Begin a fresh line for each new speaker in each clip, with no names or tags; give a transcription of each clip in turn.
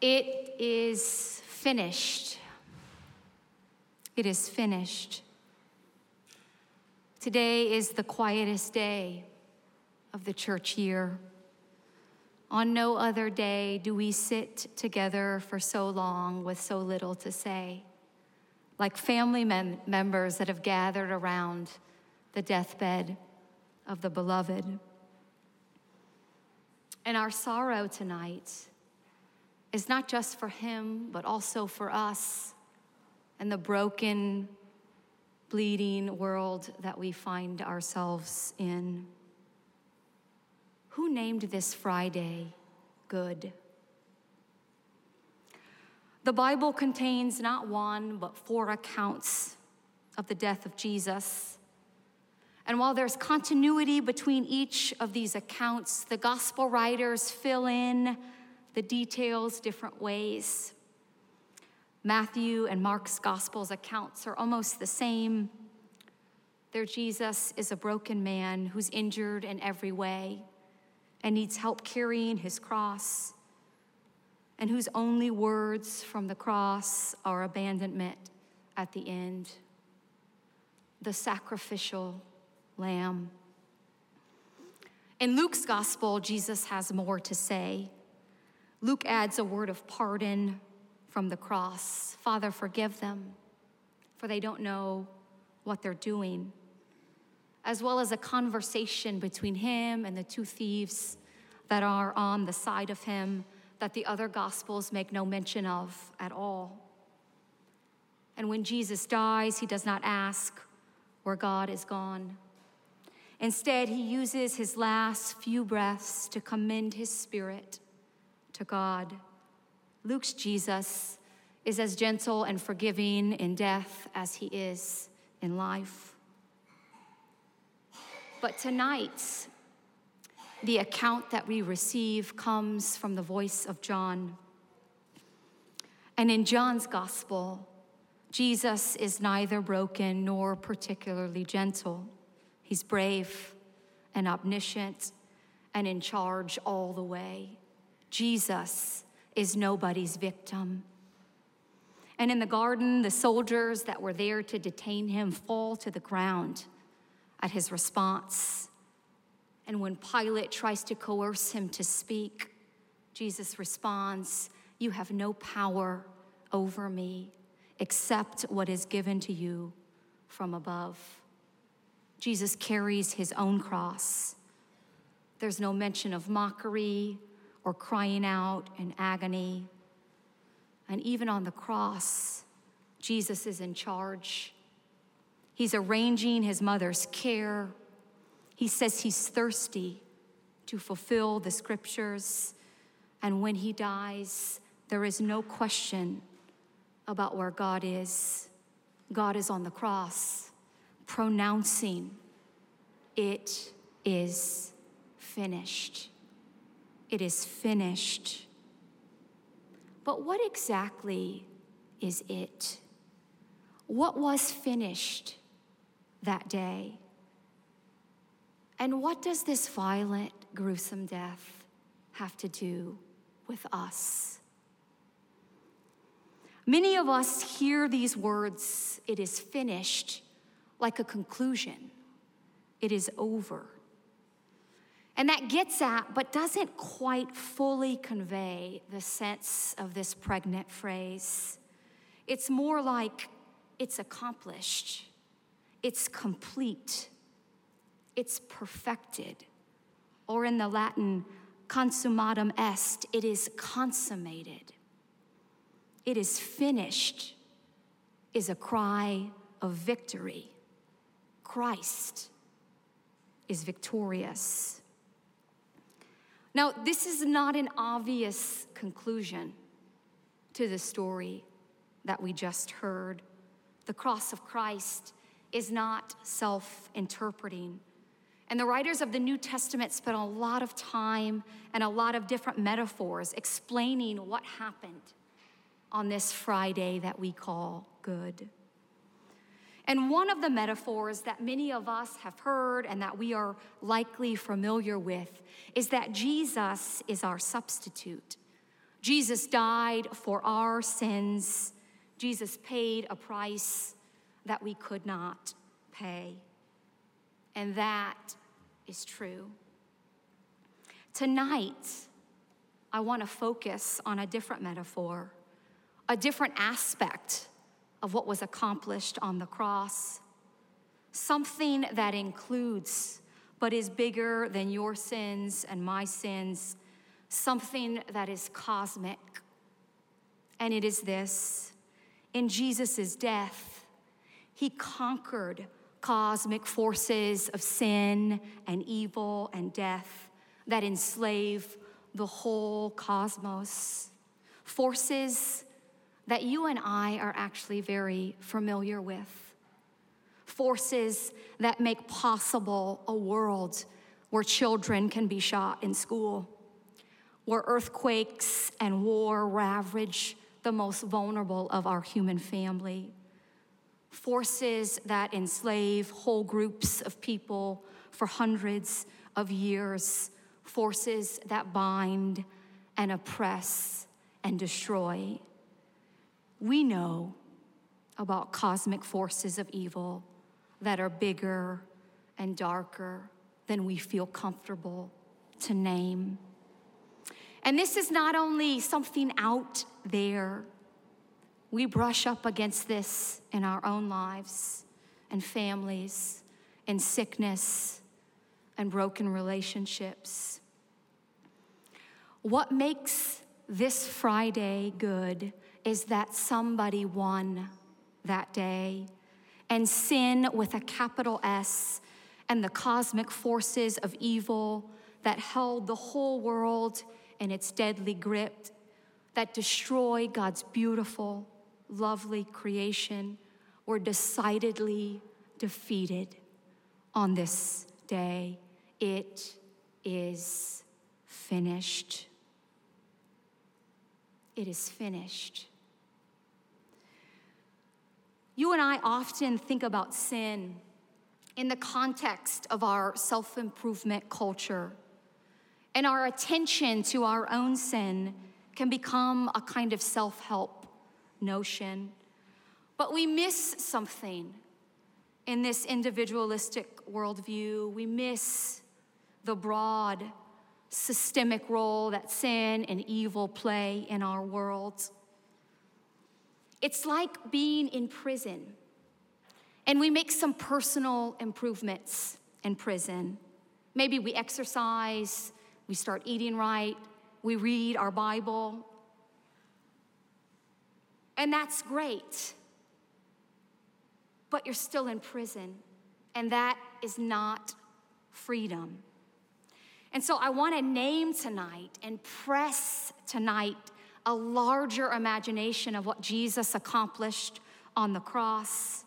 It is finished. It is finished. Today is the quietest day of the church year. On no other day do we sit together for so long with so little to say, like family mem- members that have gathered around the deathbed of the beloved. And our sorrow tonight is not just for him, but also for us and the broken, bleeding world that we find ourselves in. Who named this Friday good? The Bible contains not one, but four accounts of the death of Jesus. And while there's continuity between each of these accounts, the gospel writers fill in the details different ways. Matthew and Mark's gospel's accounts are almost the same. Their Jesus is a broken man who's injured in every way and needs help carrying his cross, and whose only words from the cross are abandonment at the end. The sacrificial lamb. In Luke's gospel, Jesus has more to say. Luke adds a word of pardon from the cross Father, forgive them, for they don't know what they're doing, as well as a conversation between him and the two thieves that are on the side of him that the other gospels make no mention of at all. And when Jesus dies, he does not ask where God is gone. Instead, he uses his last few breaths to commend his spirit to God. Luke's Jesus is as gentle and forgiving in death as he is in life. But tonight, the account that we receive comes from the voice of John. And in John's gospel, Jesus is neither broken nor particularly gentle. He's brave and omniscient and in charge all the way. Jesus is nobody's victim. And in the garden, the soldiers that were there to detain him fall to the ground at his response. And when Pilate tries to coerce him to speak, Jesus responds, You have no power over me except what is given to you from above. Jesus carries his own cross. There's no mention of mockery or crying out in agony. And even on the cross, Jesus is in charge. He's arranging his mother's care. He says he's thirsty to fulfill the scriptures. And when he dies, there is no question about where God is. God is on the cross, pronouncing, It is finished. It is finished. But what exactly is it? What was finished that day? And what does this violent, gruesome death have to do with us? Many of us hear these words, it is finished, like a conclusion. It is over. And that gets at, but doesn't quite fully convey the sense of this pregnant phrase. It's more like it's accomplished, it's complete, it's perfected. Or in the Latin, consummatum est, it is consummated. It is finished, is a cry of victory. Christ is victorious. Now, this is not an obvious conclusion to the story that we just heard. The cross of Christ is not self interpreting. And the writers of the New Testament spent a lot of time and a lot of different metaphors explaining what happened on this Friday that we call good. And one of the metaphors that many of us have heard and that we are likely familiar with is that Jesus is our substitute. Jesus died for our sins. Jesus paid a price that we could not pay. And that is true. Tonight, I want to focus on a different metaphor, a different aspect of what was accomplished on the cross, something that includes but is bigger than your sins and my sins, something that is cosmic. And it is this in Jesus' death, he conquered cosmic forces of sin and evil and death that enslave the whole cosmos. Forces that you and I are actually very familiar with. Forces that make possible a world where children can be shot in school, where earthquakes and war ravage the most vulnerable of our human family. Forces that enslave whole groups of people for hundreds of years forces that bind and oppress and destroy. We know about cosmic forces of evil that are bigger and darker than we feel comfortable to name. And this is not only something out there, we brush up against this in our own lives and families, in sickness and broken relationships. What makes this Friday good is that somebody won that day, and sin with a capital S and the cosmic forces of evil that held the whole world in its deadly grip, that destroy God's beautiful, lovely creation, were decidedly defeated on this day. It is finished it is finished. You and I often think about sin in the context of our self improvement culture, and our attention to our own sin can become a kind of self help notion. But we miss something in this individualistic worldview. We miss the broad systemic role that sin and evil play in our world. It's like being in prison, and we make some personal improvements in prison. Maybe we exercise, we start eating right, we read our Bible, and that's great. But you're still in prison, and that is not freedom. And so I want to name tonight and press tonight a larger imagination of what Jesus accomplished on the cross,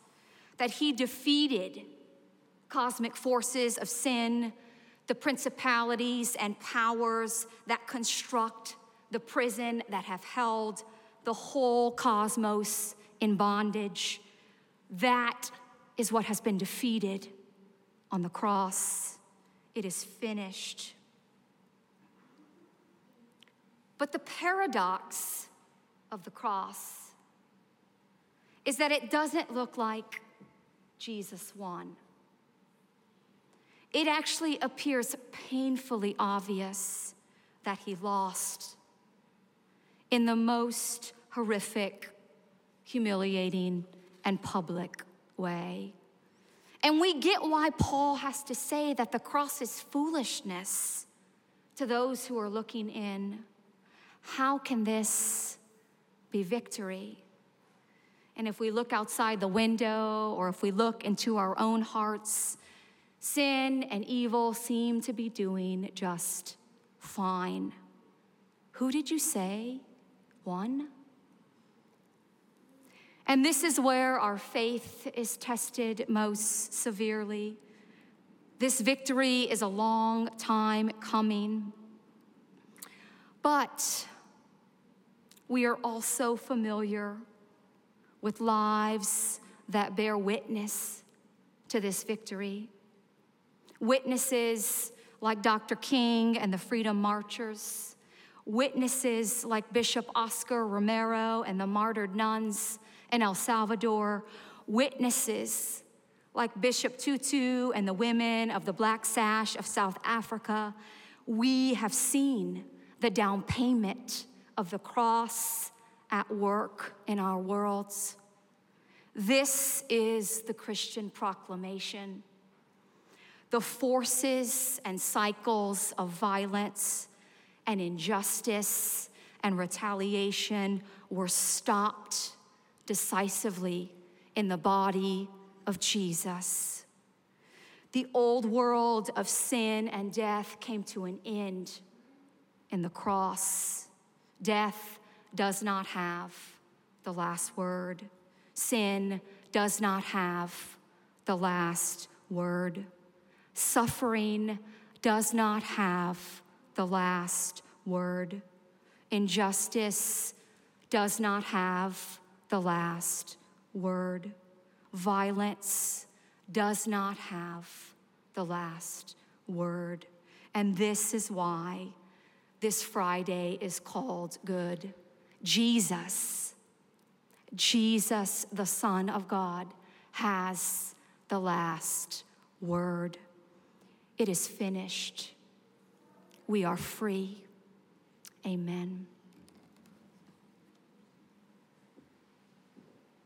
that he defeated cosmic forces of sin, the principalities and powers that construct the prison that have held the whole cosmos in bondage. That is what has been defeated on the cross. It is finished. But the paradox of the cross is that it doesn't look like Jesus won. It actually appears painfully obvious that he lost in the most horrific, humiliating, and public way. And we get why Paul has to say that the cross is foolishness to those who are looking in. How can this be victory? And if we look outside the window or if we look into our own hearts, sin and evil seem to be doing just fine. Who did you say won? And this is where our faith is tested most severely. This victory is a long time coming. But we are also familiar with lives that bear witness to this victory. Witnesses like Dr. King and the Freedom Marchers, Witnesses like Bishop Oscar Romero and the martyred nuns in El Salvador, witnesses like Bishop Tutu and the women of the Black Sash of South Africa, we have seen the down payment of the cross at work in our worlds. This is the Christian proclamation. The forces and cycles of violence and injustice and retaliation were stopped decisively in the body of Jesus. The old world of sin and death came to an end in the cross. Death does not have the last word. Sin does not have the last word. Suffering does not have the last word. Injustice does not have the last word. Violence does not have the last word. And this is why this Friday is called Good. Jesus, Jesus, the Son of God, has the last word. It is finished. We are free. Amen.